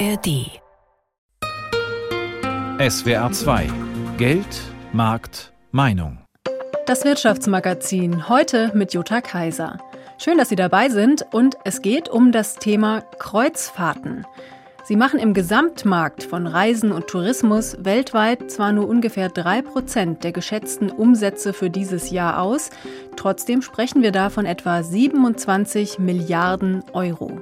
ARD. SWR 2 Geld, Markt, Meinung. Das Wirtschaftsmagazin heute mit Jutta Kaiser. Schön, dass Sie dabei sind und es geht um das Thema Kreuzfahrten. Sie machen im Gesamtmarkt von Reisen und Tourismus weltweit zwar nur ungefähr 3% der geschätzten Umsätze für dieses Jahr aus, trotzdem sprechen wir da von etwa 27 Milliarden Euro.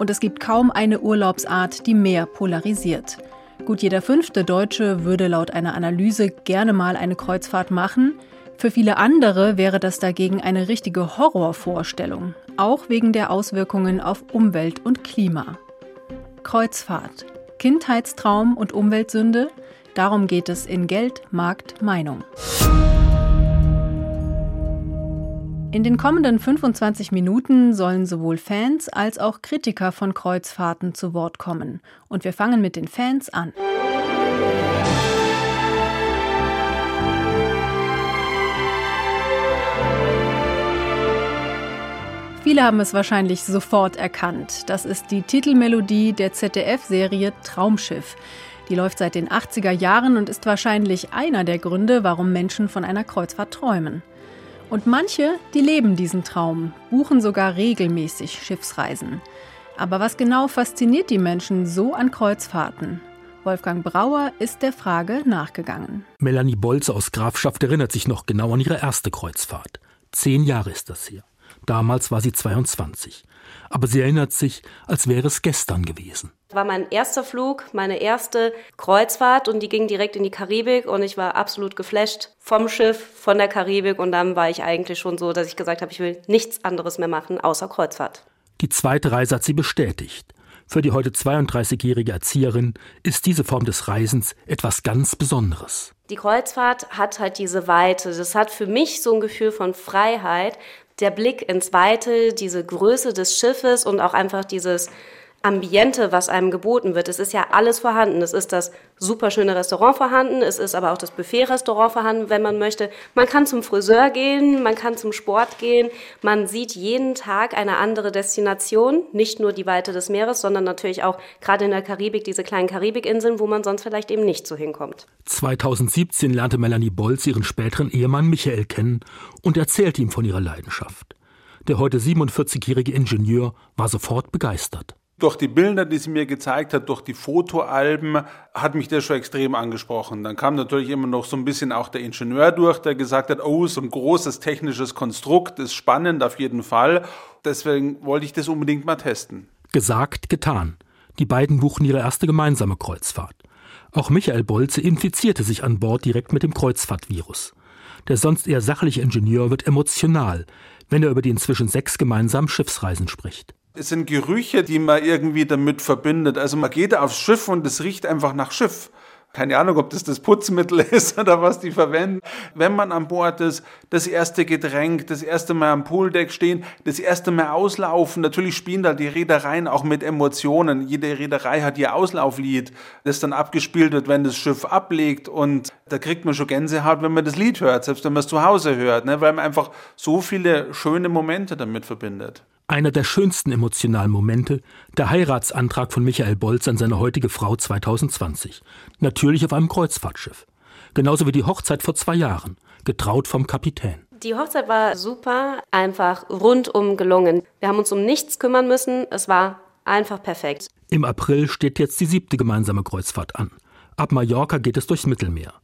Und es gibt kaum eine Urlaubsart, die mehr polarisiert. Gut jeder fünfte Deutsche würde laut einer Analyse gerne mal eine Kreuzfahrt machen. Für viele andere wäre das dagegen eine richtige Horrorvorstellung, auch wegen der Auswirkungen auf Umwelt und Klima. Kreuzfahrt. Kindheitstraum und Umweltsünde? Darum geht es in Geld, Markt, Meinung. In den kommenden 25 Minuten sollen sowohl Fans als auch Kritiker von Kreuzfahrten zu Wort kommen. Und wir fangen mit den Fans an. Viele haben es wahrscheinlich sofort erkannt. Das ist die Titelmelodie der ZDF-Serie Traumschiff. Die läuft seit den 80er Jahren und ist wahrscheinlich einer der Gründe, warum Menschen von einer Kreuzfahrt träumen. Und manche, die leben diesen Traum, buchen sogar regelmäßig Schiffsreisen. Aber was genau fasziniert die Menschen so an Kreuzfahrten? Wolfgang Brauer ist der Frage nachgegangen. Melanie Bolz aus Grafschaft erinnert sich noch genau an ihre erste Kreuzfahrt. Zehn Jahre ist das her. Damals war sie 22. Aber sie erinnert sich, als wäre es gestern gewesen. War mein erster Flug, meine erste Kreuzfahrt und die ging direkt in die Karibik und ich war absolut geflasht vom Schiff, von der Karibik und dann war ich eigentlich schon so, dass ich gesagt habe, ich will nichts anderes mehr machen außer Kreuzfahrt. Die zweite Reise hat sie bestätigt. Für die heute 32-jährige Erzieherin ist diese Form des Reisens etwas ganz Besonderes. Die Kreuzfahrt hat halt diese Weite. Das hat für mich so ein Gefühl von Freiheit, der Blick ins Weite, diese Größe des Schiffes und auch einfach dieses Ambiente, was einem geboten wird. Es ist ja alles vorhanden. Es ist das superschöne Restaurant vorhanden, es ist aber auch das Buffet-Restaurant vorhanden, wenn man möchte. Man kann zum Friseur gehen, man kann zum Sport gehen. Man sieht jeden Tag eine andere Destination, nicht nur die Weite des Meeres, sondern natürlich auch gerade in der Karibik diese kleinen Karibikinseln, wo man sonst vielleicht eben nicht so hinkommt. 2017 lernte Melanie Bolz ihren späteren Ehemann Michael kennen und erzählte ihm von ihrer Leidenschaft. Der heute 47-jährige Ingenieur war sofort begeistert durch die Bilder, die sie mir gezeigt hat, durch die Fotoalben, hat mich das schon extrem angesprochen. Dann kam natürlich immer noch so ein bisschen auch der Ingenieur durch, der gesagt hat, oh, so ein großes technisches Konstrukt ist spannend auf jeden Fall. Deswegen wollte ich das unbedingt mal testen. Gesagt, getan. Die beiden buchen ihre erste gemeinsame Kreuzfahrt. Auch Michael Bolze infizierte sich an Bord direkt mit dem Kreuzfahrtvirus. Der sonst eher sachliche Ingenieur wird emotional, wenn er über die inzwischen sechs gemeinsamen Schiffsreisen spricht. Es sind Gerüche, die man irgendwie damit verbindet. Also man geht aufs Schiff und es riecht einfach nach Schiff. Keine Ahnung, ob das das Putzmittel ist oder was die verwenden. Wenn man an Bord ist, das erste Getränk, das erste Mal am Pooldeck stehen, das erste Mal auslaufen. Natürlich spielen da die Reedereien auch mit Emotionen. Jede Reederei hat ihr Auslauflied, das dann abgespielt wird, wenn das Schiff ablegt. Und da kriegt man schon Gänsehaut, wenn man das Lied hört, selbst wenn man es zu Hause hört, ne? weil man einfach so viele schöne Momente damit verbindet. Einer der schönsten emotionalen Momente, der Heiratsantrag von Michael Bolz an seine heutige Frau 2020. Natürlich auf einem Kreuzfahrtschiff. Genauso wie die Hochzeit vor zwei Jahren, getraut vom Kapitän. Die Hochzeit war super, einfach rundum gelungen. Wir haben uns um nichts kümmern müssen, es war einfach perfekt. Im April steht jetzt die siebte gemeinsame Kreuzfahrt an. Ab Mallorca geht es durchs Mittelmeer.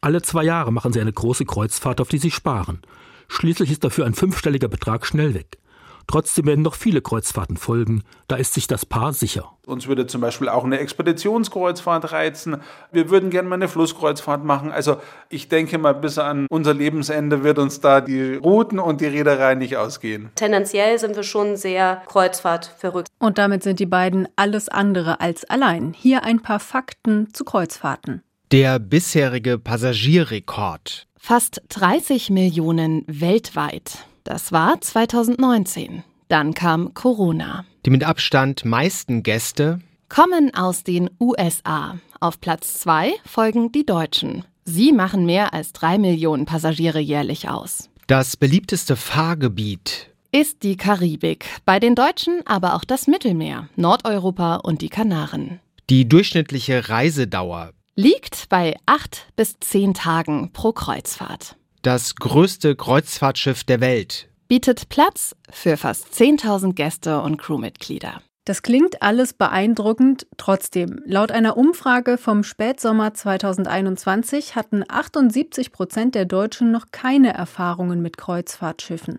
Alle zwei Jahre machen sie eine große Kreuzfahrt, auf die sie sparen. Schließlich ist dafür ein fünfstelliger Betrag schnell weg. Trotzdem werden noch viele Kreuzfahrten folgen, da ist sich das Paar sicher. Uns würde zum Beispiel auch eine Expeditionskreuzfahrt reizen. Wir würden gerne mal eine Flusskreuzfahrt machen. Also ich denke mal, bis an unser Lebensende wird uns da die Routen und die Reederei nicht ausgehen. Tendenziell sind wir schon sehr Kreuzfahrt verrückt. Und damit sind die beiden alles andere als allein. Hier ein paar Fakten zu Kreuzfahrten. Der bisherige Passagierrekord. Fast 30 Millionen weltweit. Das war 2019. Dann kam Corona. Die mit Abstand meisten Gäste kommen aus den USA. Auf Platz zwei folgen die Deutschen. Sie machen mehr als drei Millionen Passagiere jährlich aus. Das beliebteste Fahrgebiet ist die Karibik. Bei den Deutschen aber auch das Mittelmeer, Nordeuropa und die Kanaren. Die durchschnittliche Reisedauer liegt bei acht bis zehn Tagen pro Kreuzfahrt. Das größte Kreuzfahrtschiff der Welt bietet Platz für fast 10.000 Gäste und Crewmitglieder. Das klingt alles beeindruckend. Trotzdem, laut einer Umfrage vom Spätsommer 2021 hatten 78 Prozent der Deutschen noch keine Erfahrungen mit Kreuzfahrtschiffen.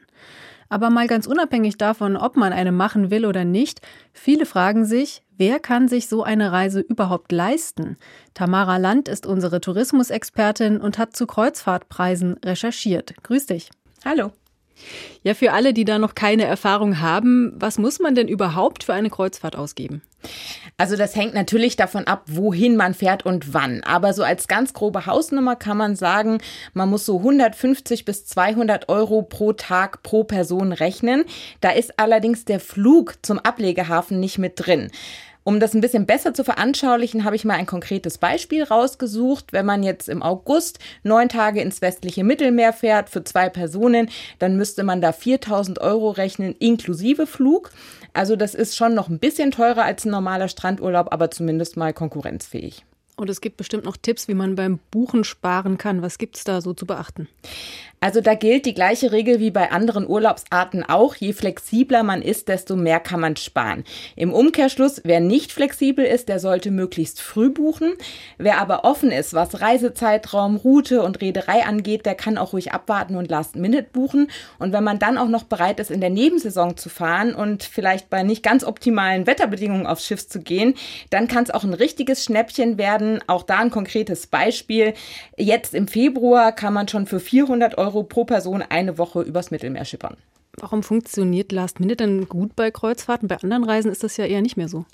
Aber mal ganz unabhängig davon, ob man eine machen will oder nicht, viele fragen sich, wer kann sich so eine Reise überhaupt leisten? Tamara Land ist unsere Tourismusexpertin und hat zu Kreuzfahrtpreisen recherchiert. Grüß dich. Hallo. Ja, für alle, die da noch keine Erfahrung haben, was muss man denn überhaupt für eine Kreuzfahrt ausgeben? Also das hängt natürlich davon ab, wohin man fährt und wann. Aber so als ganz grobe Hausnummer kann man sagen, man muss so 150 bis 200 Euro pro Tag pro Person rechnen. Da ist allerdings der Flug zum Ablegehafen nicht mit drin. Um das ein bisschen besser zu veranschaulichen, habe ich mal ein konkretes Beispiel rausgesucht. Wenn man jetzt im August neun Tage ins westliche Mittelmeer fährt für zwei Personen, dann müsste man da 4000 Euro rechnen inklusive Flug. Also das ist schon noch ein bisschen teurer als ein normaler Strandurlaub, aber zumindest mal konkurrenzfähig. Und es gibt bestimmt noch Tipps, wie man beim Buchen sparen kann. Was gibt es da so zu beachten? Also da gilt die gleiche Regel wie bei anderen Urlaubsarten auch. Je flexibler man ist, desto mehr kann man sparen. Im Umkehrschluss, wer nicht flexibel ist, der sollte möglichst früh buchen. Wer aber offen ist, was Reisezeitraum, Route und Reederei angeht, der kann auch ruhig abwarten und Last Minute buchen. Und wenn man dann auch noch bereit ist, in der Nebensaison zu fahren und vielleicht bei nicht ganz optimalen Wetterbedingungen aufs Schiff zu gehen, dann kann es auch ein richtiges Schnäppchen werden. Auch da ein konkretes Beispiel. Jetzt im Februar kann man schon für 400 Euro Euro pro Person eine Woche übers Mittelmeer schippern. Warum funktioniert Last Minute denn gut bei Kreuzfahrten? Bei anderen Reisen ist das ja eher nicht mehr so.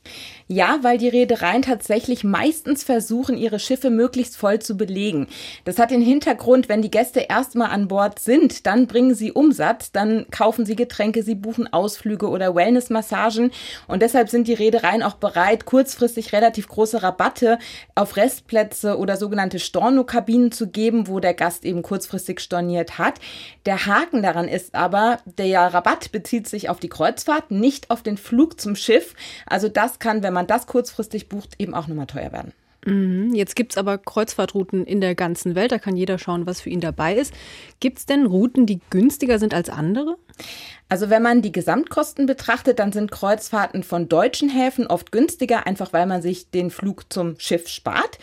Ja, weil die Reedereien tatsächlich meistens versuchen, ihre Schiffe möglichst voll zu belegen. Das hat den Hintergrund, wenn die Gäste erstmal an Bord sind, dann bringen sie Umsatz, dann kaufen sie Getränke, sie buchen Ausflüge oder Wellnessmassagen. Und deshalb sind die Reedereien auch bereit, kurzfristig relativ große Rabatte auf Restplätze oder sogenannte Stornokabinen zu geben, wo der Gast eben kurzfristig storniert hat. Der Haken daran ist aber, der der Rabatt bezieht sich auf die Kreuzfahrt, nicht auf den Flug zum Schiff. Also das kann, wenn man das kurzfristig bucht, eben auch nochmal teuer werden. Mhm. Jetzt gibt es aber Kreuzfahrtrouten in der ganzen Welt. Da kann jeder schauen, was für ihn dabei ist. Gibt es denn Routen, die günstiger sind als andere? Also wenn man die Gesamtkosten betrachtet, dann sind Kreuzfahrten von deutschen Häfen oft günstiger, einfach weil man sich den Flug zum Schiff spart.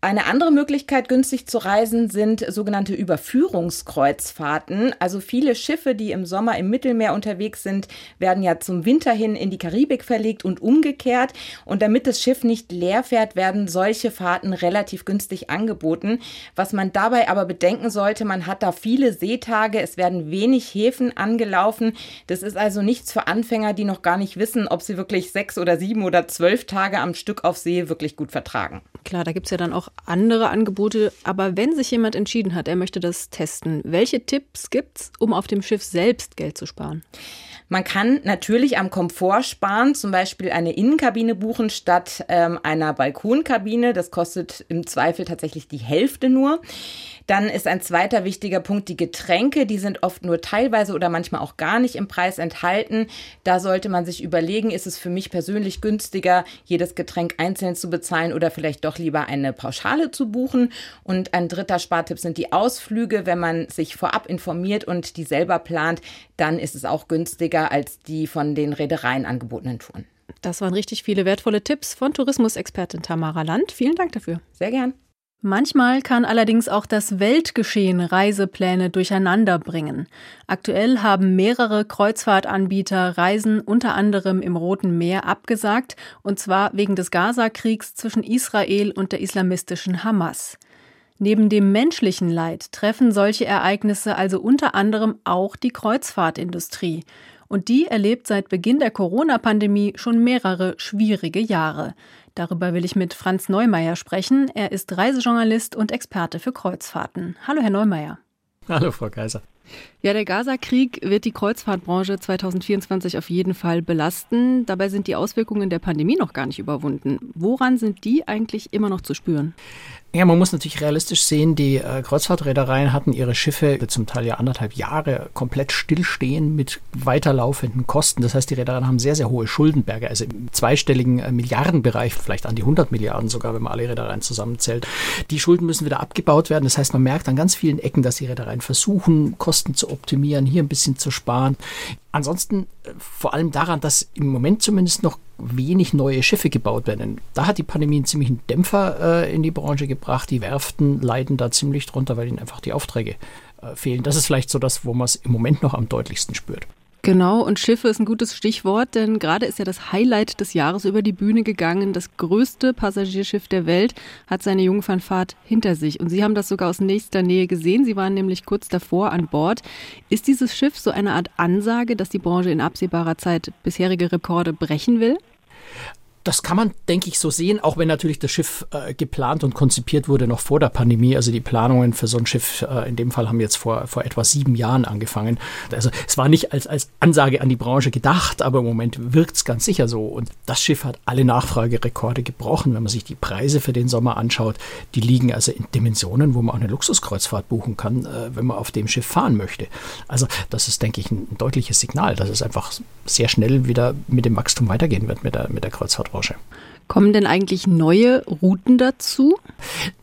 Eine andere Möglichkeit, günstig zu reisen, sind sogenannte Überführungskreuzfahrten. Also viele Schiffe, die im Sommer im Mittelmeer unterwegs sind, werden ja zum Winter hin in die Karibik verlegt und umgekehrt. Und damit das Schiff nicht leer fährt, werden solche Fahrten relativ günstig angeboten. Was man dabei aber bedenken sollte, man hat da viele Seetage, es werden wenig Häfen angelaufen. Das ist also nichts für Anfänger, die noch gar nicht wissen, ob sie wirklich sechs oder sieben oder zwölf Tage am Stück auf See wirklich gut vertragen. Klar, da gibt es ja dann auch andere Angebote. Aber wenn sich jemand entschieden hat, er möchte das testen, welche Tipps gibt es, um auf dem Schiff selbst Geld zu sparen? Man kann natürlich am Komfort sparen, zum Beispiel eine Innenkabine buchen statt ähm, einer Balkonkabine. Das kostet im Zweifel tatsächlich die Hälfte nur. Dann ist ein zweiter wichtiger Punkt die Getränke. Die sind oft nur teilweise oder manchmal auch gar nicht im Preis enthalten. Da sollte man sich überlegen, ist es für mich persönlich günstiger, jedes Getränk einzeln zu bezahlen oder vielleicht doch lieber eine Pauschale zu buchen. Und ein dritter Spartipp sind die Ausflüge. Wenn man sich vorab informiert und die selber plant, dann ist es auch günstiger als die von den Reedereien angebotenen Touren. Das waren richtig viele wertvolle Tipps von Tourismusexpertin Tamara Land. Vielen Dank dafür. Sehr gern. Manchmal kann allerdings auch das Weltgeschehen Reisepläne durcheinander bringen. Aktuell haben mehrere Kreuzfahrtanbieter Reisen unter anderem im Roten Meer abgesagt, und zwar wegen des Gaza-Kriegs zwischen Israel und der islamistischen Hamas. Neben dem menschlichen Leid treffen solche Ereignisse also unter anderem auch die Kreuzfahrtindustrie. Und die erlebt seit Beginn der Corona-Pandemie schon mehrere schwierige Jahre. Darüber will ich mit Franz Neumeier sprechen. Er ist Reisejournalist und Experte für Kreuzfahrten. Hallo, Herr Neumeier. Hallo, Frau Kaiser. Ja, der Gaza-Krieg wird die Kreuzfahrtbranche 2024 auf jeden Fall belasten. Dabei sind die Auswirkungen der Pandemie noch gar nicht überwunden. Woran sind die eigentlich immer noch zu spüren? Ja, man muss natürlich realistisch sehen, die äh, Kreuzfahrtreedereien hatten ihre Schiffe zum Teil ja anderthalb Jahre komplett stillstehen mit weiterlaufenden Kosten. Das heißt, die Reedereien haben sehr, sehr hohe Schuldenberge, also im zweistelligen äh, Milliardenbereich, vielleicht an die 100 Milliarden sogar, wenn man alle Reedereien zusammenzählt. Die Schulden müssen wieder abgebaut werden. Das heißt, man merkt an ganz vielen Ecken, dass die Reedereien versuchen, Kosten zu optimieren, hier ein bisschen zu sparen. Ansonsten äh, vor allem daran, dass im Moment zumindest noch wenig neue Schiffe gebaut werden. Da hat die Pandemie einen ziemlichen Dämpfer äh, in die Branche gebracht. Die Werften leiden da ziemlich drunter, weil ihnen einfach die Aufträge äh, fehlen. Das ist vielleicht so das, wo man es im Moment noch am deutlichsten spürt. Genau, und Schiffe ist ein gutes Stichwort, denn gerade ist ja das Highlight des Jahres über die Bühne gegangen. Das größte Passagierschiff der Welt hat seine Jungfernfahrt hinter sich. Und Sie haben das sogar aus nächster Nähe gesehen. Sie waren nämlich kurz davor an Bord. Ist dieses Schiff so eine Art Ansage, dass die Branche in absehbarer Zeit bisherige Rekorde brechen will? Das kann man, denke ich, so sehen, auch wenn natürlich das Schiff äh, geplant und konzipiert wurde noch vor der Pandemie. Also die Planungen für so ein Schiff äh, in dem Fall haben jetzt vor, vor etwa sieben Jahren angefangen. Also es war nicht als, als Ansage an die Branche gedacht, aber im Moment wirkt es ganz sicher so. Und das Schiff hat alle Nachfragerekorde gebrochen. Wenn man sich die Preise für den Sommer anschaut, die liegen also in Dimensionen, wo man auch eine Luxuskreuzfahrt buchen kann, äh, wenn man auf dem Schiff fahren möchte. Also das ist, denke ich, ein, deutliches Signal, dass es einfach sehr schnell wieder mit dem Wachstum weitergehen wird mit der, mit der Kreuzfahrtbranche. Branche. Kommen denn eigentlich neue Routen dazu?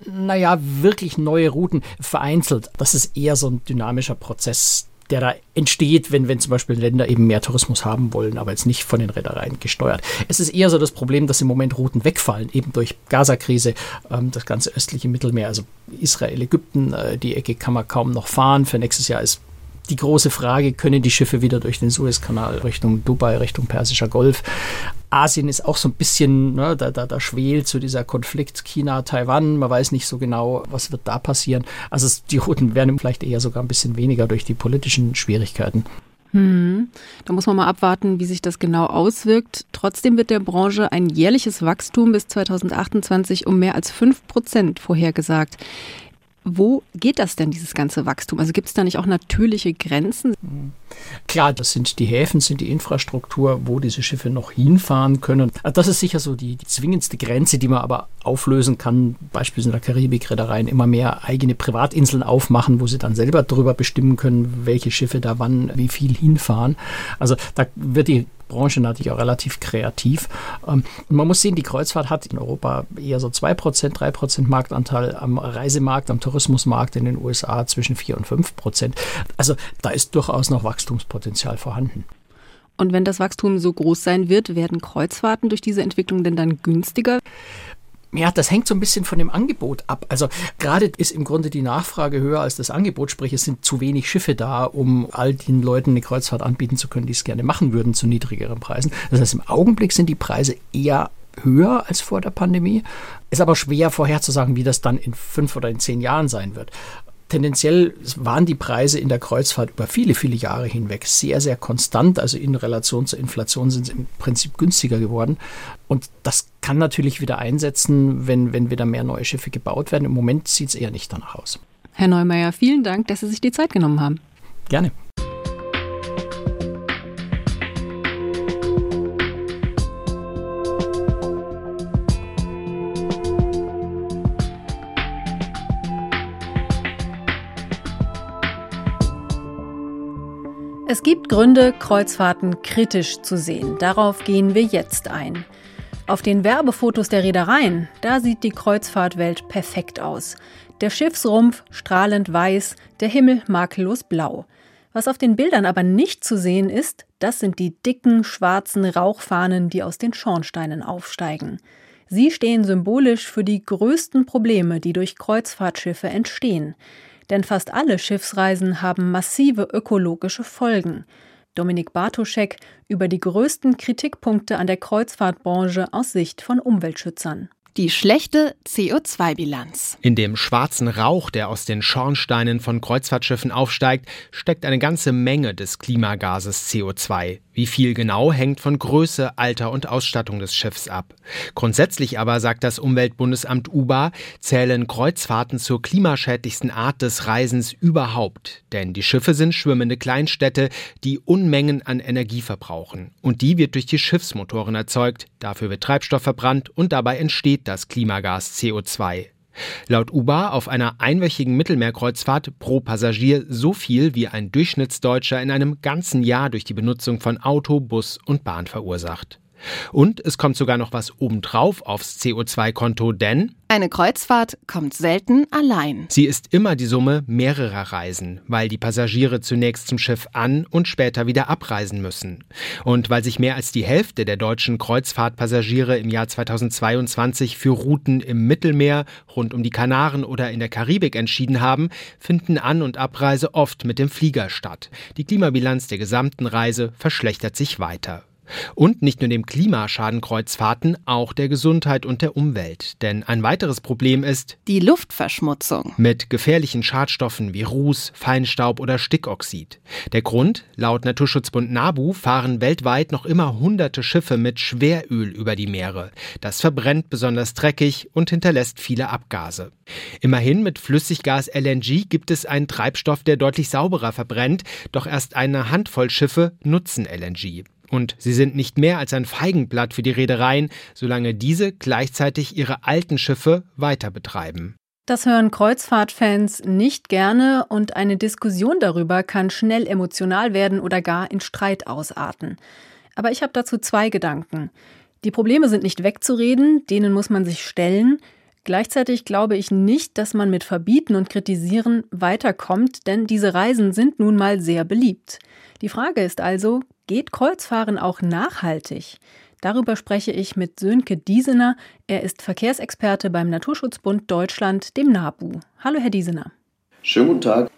Naja, wirklich neue Routen vereinzelt. Das ist eher so ein dynamischer Prozess, der da entsteht, wenn, wenn zum Beispiel Länder eben mehr Tourismus haben wollen, aber jetzt nicht von den Reedereien gesteuert. Es ist eher so das Problem, dass im Moment Routen wegfallen, eben durch Gaza-Krise, ähm, das ganze östliche Mittelmeer, also Israel, Ägypten, äh, die Ecke kann man kaum noch fahren. Für nächstes Jahr ist die große Frage, können die Schiffe wieder durch den Suezkanal Richtung Dubai, Richtung Persischer Golf? Asien ist auch so ein bisschen, ne, da, da, da schwelt so dieser Konflikt China-Taiwan. Man weiß nicht so genau, was wird da passieren. Also die Routen werden vielleicht eher sogar ein bisschen weniger durch die politischen Schwierigkeiten. Hm. Da muss man mal abwarten, wie sich das genau auswirkt. Trotzdem wird der Branche ein jährliches Wachstum bis 2028 um mehr als 5 Prozent vorhergesagt. Wo geht das denn, dieses ganze Wachstum? Also gibt es da nicht auch natürliche Grenzen? Klar, das sind die Häfen, sind die Infrastruktur, wo diese Schiffe noch hinfahren können. Also das ist sicher so die, die zwingendste Grenze, die man aber auflösen kann. Beispielsweise in der Karibik Reedereien immer mehr eigene Privatinseln aufmachen, wo sie dann selber darüber bestimmen können, welche Schiffe da wann wie viel hinfahren. Also da wird die Branche natürlich auch relativ kreativ. Ähm, und man muss sehen, die Kreuzfahrt hat in Europa eher so 2%, 3% Marktanteil am Reisemarkt, am Tourismusmarkt in den USA zwischen 4 und 5%. Also da ist durchaus noch Wachstumspotenzial vorhanden. Und wenn das Wachstum so groß sein wird, werden Kreuzfahrten durch diese Entwicklung denn dann günstiger? Ja, das hängt so ein bisschen von dem Angebot ab. Also gerade ist im Grunde die Nachfrage höher als das Angebot, sprich es sind zu wenig Schiffe da, um all den Leuten eine Kreuzfahrt anbieten zu können, die es gerne machen würden zu niedrigeren Preisen. Das heißt, im Augenblick sind die Preise eher höher als vor der Pandemie. Ist aber schwer vorherzusagen, wie das dann in fünf oder in zehn Jahren sein wird tendenziell waren die Preise in der Kreuzfahrt über viele, viele Jahre hinweg sehr, sehr konstant. Also in Relation zur Inflation sind sie im Prinzip günstiger geworden. Und das kann natürlich wieder einsetzen, wenn, wenn wieder mehr neue Schiffe gebaut werden. Im Moment sieht es eher nicht danach aus. Herr Neumeier, vielen Dank, dass Sie sich die Zeit genommen haben. Gerne. Gibt Gründe, Kreuzfahrten kritisch zu sehen. Darauf gehen wir jetzt ein. Auf den Werbefotos der Reedereien, da sieht die Kreuzfahrtwelt perfekt aus. Der Schiffsrumpf strahlend weiß, der Himmel makellos blau. Was auf den Bildern aber nicht zu sehen ist, das sind die dicken schwarzen Rauchfahnen, die aus den Schornsteinen aufsteigen. Sie stehen symbolisch für die größten Probleme, die durch Kreuzfahrtschiffe entstehen denn fast alle Schiffsreisen haben massive ökologische Folgen. Dominik Bartoschek über die größten Kritikpunkte an der Kreuzfahrtbranche aus Sicht von Umweltschützern. Die schlechte CO2-Bilanz. In dem schwarzen Rauch, der aus den Schornsteinen von Kreuzfahrtschiffen aufsteigt, steckt eine ganze Menge des Klimagases CO2. Wie viel genau hängt von Größe, Alter und Ausstattung des Schiffs ab. Grundsätzlich aber, sagt das Umweltbundesamt UBA, zählen Kreuzfahrten zur klimaschädlichsten Art des Reisens überhaupt. Denn die Schiffe sind schwimmende Kleinstädte, die Unmengen an Energie verbrauchen. Und die wird durch die Schiffsmotoren erzeugt. Dafür wird Treibstoff verbrannt und dabei entsteht das Klimagas CO2. Laut UBA auf einer einwöchigen Mittelmeerkreuzfahrt pro Passagier so viel, wie ein Durchschnittsdeutscher in einem ganzen Jahr durch die Benutzung von Auto, Bus und Bahn verursacht. Und es kommt sogar noch was obendrauf aufs CO2-Konto, denn eine Kreuzfahrt kommt selten allein. Sie ist immer die Summe mehrerer Reisen, weil die Passagiere zunächst zum Schiff an und später wieder abreisen müssen. Und weil sich mehr als die Hälfte der deutschen Kreuzfahrtpassagiere im Jahr 2022 für Routen im Mittelmeer, rund um die Kanaren oder in der Karibik entschieden haben, finden An- und Abreise oft mit dem Flieger statt. Die Klimabilanz der gesamten Reise verschlechtert sich weiter. Und nicht nur dem Klima schaden Kreuzfahrten, auch der Gesundheit und der Umwelt. Denn ein weiteres Problem ist die Luftverschmutzung. Mit gefährlichen Schadstoffen wie Ruß, Feinstaub oder Stickoxid. Der Grund? Laut Naturschutzbund NABU fahren weltweit noch immer hunderte Schiffe mit Schweröl über die Meere. Das verbrennt besonders dreckig und hinterlässt viele Abgase. Immerhin mit Flüssiggas LNG gibt es einen Treibstoff, der deutlich sauberer verbrennt, doch erst eine Handvoll Schiffe nutzen LNG. Und sie sind nicht mehr als ein Feigenblatt für die Reedereien, solange diese gleichzeitig ihre alten Schiffe weiter betreiben. Das hören Kreuzfahrtfans nicht gerne und eine Diskussion darüber kann schnell emotional werden oder gar in Streit ausarten. Aber ich habe dazu zwei Gedanken. Die Probleme sind nicht wegzureden, denen muss man sich stellen. Gleichzeitig glaube ich nicht, dass man mit Verbieten und Kritisieren weiterkommt, denn diese Reisen sind nun mal sehr beliebt. Die Frage ist also, Geht Kreuzfahren auch nachhaltig? Darüber spreche ich mit Sönke Diesener. Er ist Verkehrsexperte beim Naturschutzbund Deutschland, dem NABU. Hallo, Herr Diesener. Schönen guten Tag.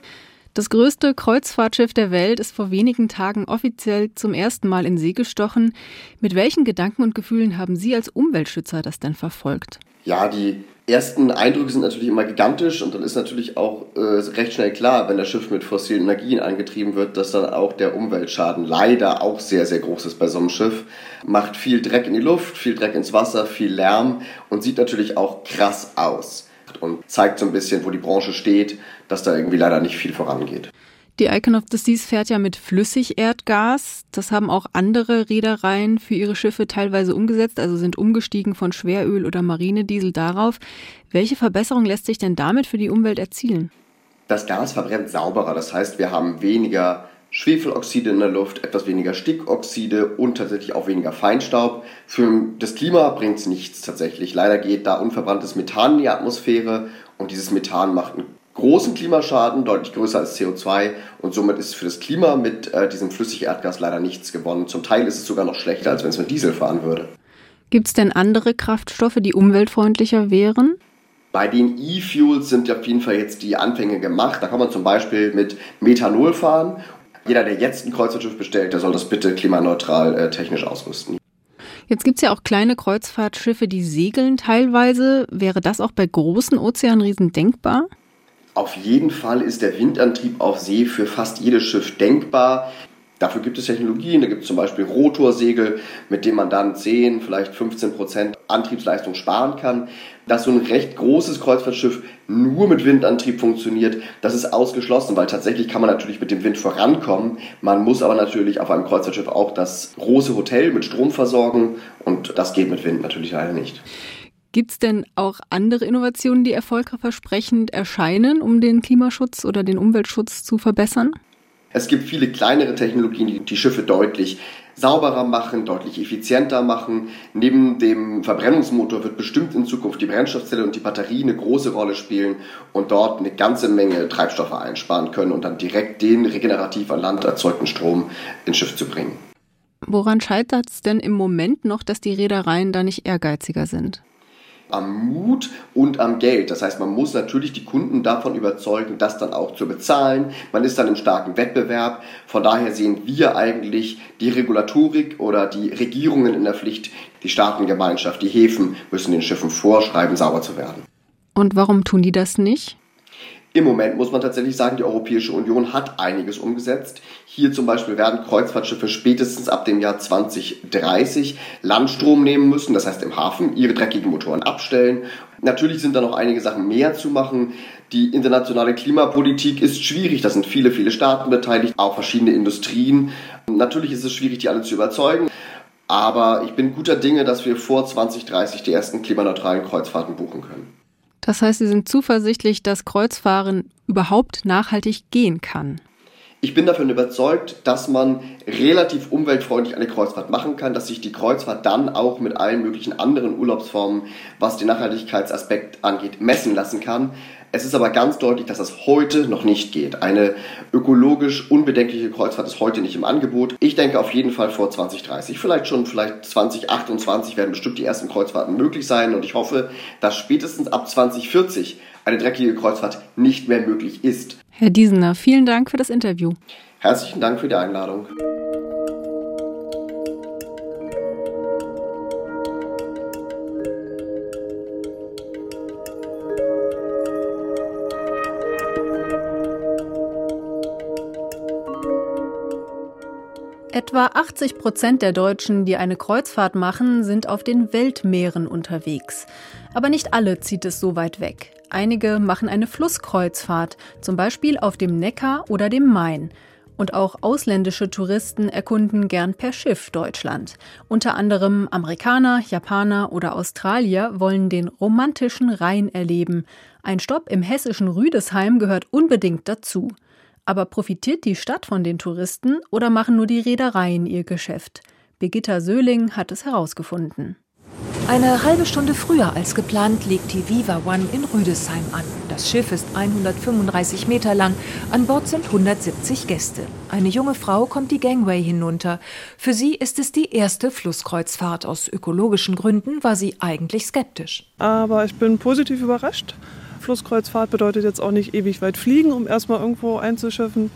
Das größte Kreuzfahrtschiff der Welt ist vor wenigen Tagen offiziell zum ersten Mal in See gestochen. Mit welchen Gedanken und Gefühlen haben Sie als Umweltschützer das denn verfolgt? Ja, die ersten Eindrücke sind natürlich immer gigantisch und dann ist natürlich auch äh, recht schnell klar, wenn das Schiff mit fossilen Energien angetrieben wird, dass dann auch der Umweltschaden leider auch sehr, sehr groß ist bei so einem Schiff. Macht viel Dreck in die Luft, viel Dreck ins Wasser, viel Lärm und sieht natürlich auch krass aus und zeigt so ein bisschen, wo die Branche steht, dass da irgendwie leider nicht viel vorangeht. Die Icon of the Seas fährt ja mit Flüssigerdgas. Das haben auch andere Reedereien für ihre Schiffe teilweise umgesetzt, also sind umgestiegen von Schweröl oder Marinediesel darauf. Welche Verbesserung lässt sich denn damit für die Umwelt erzielen? Das Gas verbrennt sauberer, das heißt, wir haben weniger Schwefeloxide in der Luft, etwas weniger Stickoxide und tatsächlich auch weniger Feinstaub. Für das Klima bringt es nichts tatsächlich. Leider geht da unverbranntes Methan in die Atmosphäre und dieses Methan macht einen großen Klimaschaden, deutlich größer als CO2 und somit ist für das Klima mit äh, diesem Flüssigerdgas leider nichts gewonnen. Zum Teil ist es sogar noch schlechter, als wenn es mit Diesel fahren würde. Gibt es denn andere Kraftstoffe, die umweltfreundlicher wären? Bei den E-Fuels sind auf jeden Fall jetzt die Anfänge gemacht. Da kann man zum Beispiel mit Methanol fahren. Jeder, der jetzt ein Kreuzfahrtschiff bestellt, der soll das bitte klimaneutral äh, technisch ausrüsten. Jetzt gibt es ja auch kleine Kreuzfahrtschiffe, die segeln teilweise. Wäre das auch bei großen Ozeanriesen denkbar? Auf jeden Fall ist der Windantrieb auf See für fast jedes Schiff denkbar. Dafür gibt es Technologien, da gibt es zum Beispiel Rotorsegel, mit denen man dann 10, vielleicht 15 Prozent Antriebsleistung sparen kann. Dass so ein recht großes Kreuzfahrtschiff nur mit Windantrieb funktioniert, das ist ausgeschlossen, weil tatsächlich kann man natürlich mit dem Wind vorankommen. Man muss aber natürlich auf einem Kreuzfahrtschiff auch das große Hotel mit Strom versorgen und das geht mit Wind natürlich leider nicht. Gibt es denn auch andere Innovationen, die erfolgversprechend erscheinen, um den Klimaschutz oder den Umweltschutz zu verbessern? Es gibt viele kleinere Technologien, die die Schiffe deutlich sauberer machen, deutlich effizienter machen. Neben dem Verbrennungsmotor wird bestimmt in Zukunft die Brennstoffzelle und die Batterie eine große Rolle spielen und dort eine ganze Menge Treibstoffe einsparen können und dann direkt den regenerativ an Land erzeugten Strom ins Schiff zu bringen. Woran scheitert es denn im Moment noch, dass die Reedereien da nicht ehrgeiziger sind? Am Mut und am Geld. Das heißt, man muss natürlich die Kunden davon überzeugen, das dann auch zu bezahlen. Man ist dann im starken Wettbewerb. Von daher sehen wir eigentlich die Regulatorik oder die Regierungen in der Pflicht, die Staatengemeinschaft, die Häfen müssen den Schiffen vorschreiben, sauber zu werden. Und warum tun die das nicht? Im Moment muss man tatsächlich sagen, die Europäische Union hat einiges umgesetzt. Hier zum Beispiel werden Kreuzfahrtschiffe spätestens ab dem Jahr 2030 Landstrom nehmen müssen, das heißt im Hafen ihre dreckigen Motoren abstellen. Natürlich sind da noch einige Sachen mehr zu machen. Die internationale Klimapolitik ist schwierig, da sind viele, viele Staaten beteiligt, auch verschiedene Industrien. Natürlich ist es schwierig, die alle zu überzeugen. Aber ich bin guter Dinge, dass wir vor 2030 die ersten klimaneutralen Kreuzfahrten buchen können. Das heißt, Sie sind zuversichtlich, dass Kreuzfahren überhaupt nachhaltig gehen kann. Ich bin davon überzeugt, dass man relativ umweltfreundlich eine Kreuzfahrt machen kann, dass sich die Kreuzfahrt dann auch mit allen möglichen anderen Urlaubsformen, was den Nachhaltigkeitsaspekt angeht, messen lassen kann. Es ist aber ganz deutlich, dass das heute noch nicht geht. Eine ökologisch unbedenkliche Kreuzfahrt ist heute nicht im Angebot. Ich denke auf jeden Fall vor 2030. Vielleicht schon, vielleicht 2028 werden bestimmt die ersten Kreuzfahrten möglich sein. Und ich hoffe, dass spätestens ab 2040 eine dreckige Kreuzfahrt nicht mehr möglich ist. Herr Diesener, vielen Dank für das Interview. Herzlichen Dank für die Einladung. Etwa 80 Prozent der Deutschen, die eine Kreuzfahrt machen, sind auf den Weltmeeren unterwegs. Aber nicht alle zieht es so weit weg. Einige machen eine Flusskreuzfahrt, zum Beispiel auf dem Neckar oder dem Main. Und auch ausländische Touristen erkunden gern per Schiff Deutschland. Unter anderem Amerikaner, Japaner oder Australier wollen den romantischen Rhein erleben. Ein Stopp im hessischen Rüdesheim gehört unbedingt dazu. Aber profitiert die Stadt von den Touristen oder machen nur die Reedereien ihr Geschäft? Birgitta Söhling hat es herausgefunden. Eine halbe Stunde früher als geplant legt die Viva One in Rüdesheim an. Das Schiff ist 135 Meter lang. An Bord sind 170 Gäste. Eine junge Frau kommt die Gangway hinunter. Für sie ist es die erste Flusskreuzfahrt. Aus ökologischen Gründen war sie eigentlich skeptisch. Aber ich bin positiv überrascht. Flusskreuzfahrt bedeutet jetzt auch nicht ewig weit fliegen, um erstmal irgendwo einzuschiffen.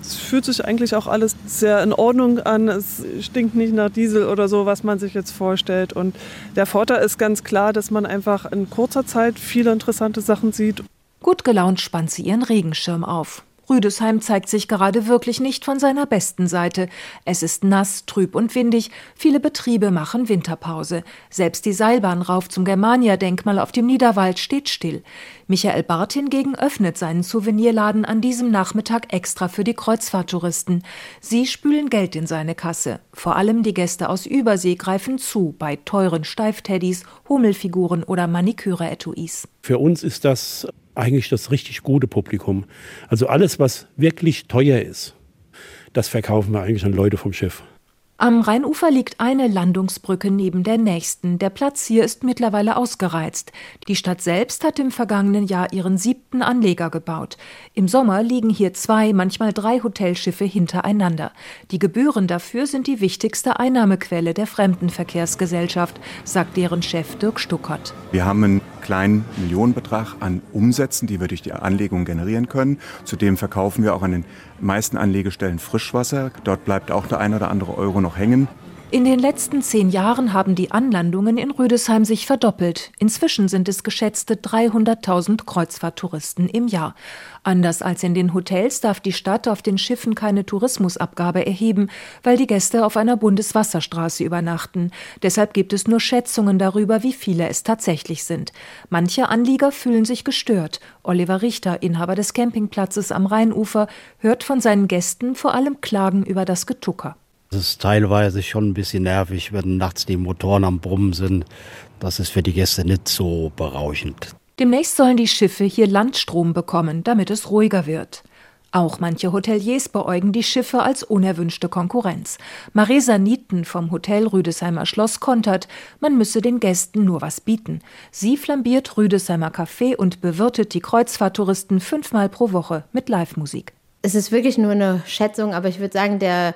Es fühlt sich eigentlich auch alles sehr in Ordnung an. Es stinkt nicht nach Diesel oder so, was man sich jetzt vorstellt. Und der Vorteil ist ganz klar, dass man einfach in kurzer Zeit viele interessante Sachen sieht. Gut gelaunt spannt sie ihren Regenschirm auf. Rüdesheim zeigt sich gerade wirklich nicht von seiner besten Seite. Es ist nass, trüb und windig. Viele Betriebe machen Winterpause. Selbst die Seilbahn rauf zum Germania-Denkmal auf dem Niederwald steht still. Michael Barth hingegen öffnet seinen Souvenirladen an diesem Nachmittag extra für die Kreuzfahrttouristen. Sie spülen Geld in seine Kasse. Vor allem die Gäste aus Übersee greifen zu bei teuren Steifteddys, Hummelfiguren oder Maniküre-Etuis. Für uns ist das eigentlich das richtig gute Publikum. Also alles, was wirklich teuer ist, das verkaufen wir eigentlich an Leute vom Schiff. Am Rheinufer liegt eine Landungsbrücke neben der nächsten. Der Platz hier ist mittlerweile ausgereizt. Die Stadt selbst hat im vergangenen Jahr ihren siebten Anleger gebaut. Im Sommer liegen hier zwei, manchmal drei Hotelschiffe hintereinander. Die Gebühren dafür sind die wichtigste Einnahmequelle der Fremdenverkehrsgesellschaft, sagt deren Chef Dirk Stuckert. Wir haben einen kleinen Millionenbetrag an Umsätzen, die wir durch die Anlegung generieren können. Zudem verkaufen wir auch an den meisten Anlegestellen Frischwasser. Dort bleibt auch der ein oder andere Euro noch hängen. In den letzten zehn Jahren haben die Anlandungen in Rüdesheim sich verdoppelt. Inzwischen sind es geschätzte 300.000 Kreuzfahrttouristen im Jahr. Anders als in den Hotels darf die Stadt auf den Schiffen keine Tourismusabgabe erheben, weil die Gäste auf einer Bundeswasserstraße übernachten. Deshalb gibt es nur Schätzungen darüber, wie viele es tatsächlich sind. Manche Anlieger fühlen sich gestört. Oliver Richter, Inhaber des Campingplatzes am Rheinufer, hört von seinen Gästen vor allem Klagen über das Getucker. Es ist teilweise schon ein bisschen nervig, wenn nachts die Motoren am Brummen sind. Das ist für die Gäste nicht so berauschend. Demnächst sollen die Schiffe hier Landstrom bekommen, damit es ruhiger wird. Auch manche Hoteliers beäugen die Schiffe als unerwünschte Konkurrenz. Marisa Nieten vom Hotel Rüdesheimer Schloss kontert, man müsse den Gästen nur was bieten. Sie flambiert Rüdesheimer Kaffee und bewirtet die Kreuzfahrttouristen fünfmal pro Woche mit Live-Musik. Es ist wirklich nur eine Schätzung, aber ich würde sagen, der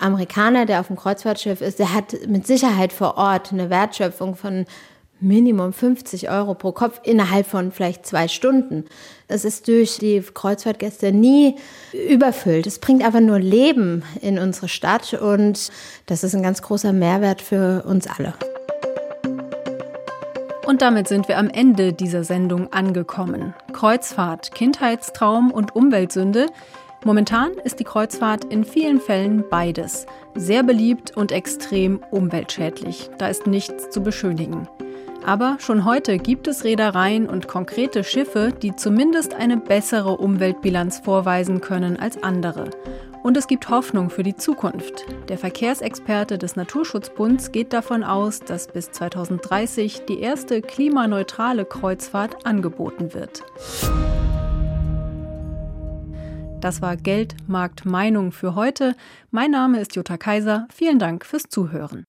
Amerikaner, der auf dem Kreuzfahrtschiff ist, der hat mit Sicherheit vor Ort eine Wertschöpfung von Minimum 50 Euro pro Kopf innerhalb von vielleicht zwei Stunden. Es ist durch die Kreuzfahrtgäste nie überfüllt. Es bringt einfach nur Leben in unsere Stadt und das ist ein ganz großer Mehrwert für uns alle. Und damit sind wir am Ende dieser Sendung angekommen. Kreuzfahrt, Kindheitstraum und Umweltsünde. Momentan ist die Kreuzfahrt in vielen Fällen beides. Sehr beliebt und extrem umweltschädlich. Da ist nichts zu beschönigen. Aber schon heute gibt es Reedereien und konkrete Schiffe, die zumindest eine bessere Umweltbilanz vorweisen können als andere. Und es gibt Hoffnung für die Zukunft. Der Verkehrsexperte des Naturschutzbunds geht davon aus, dass bis 2030 die erste klimaneutrale Kreuzfahrt angeboten wird. Das war Geld, Markt, Meinung für heute. Mein Name ist Jutta Kaiser. Vielen Dank fürs Zuhören.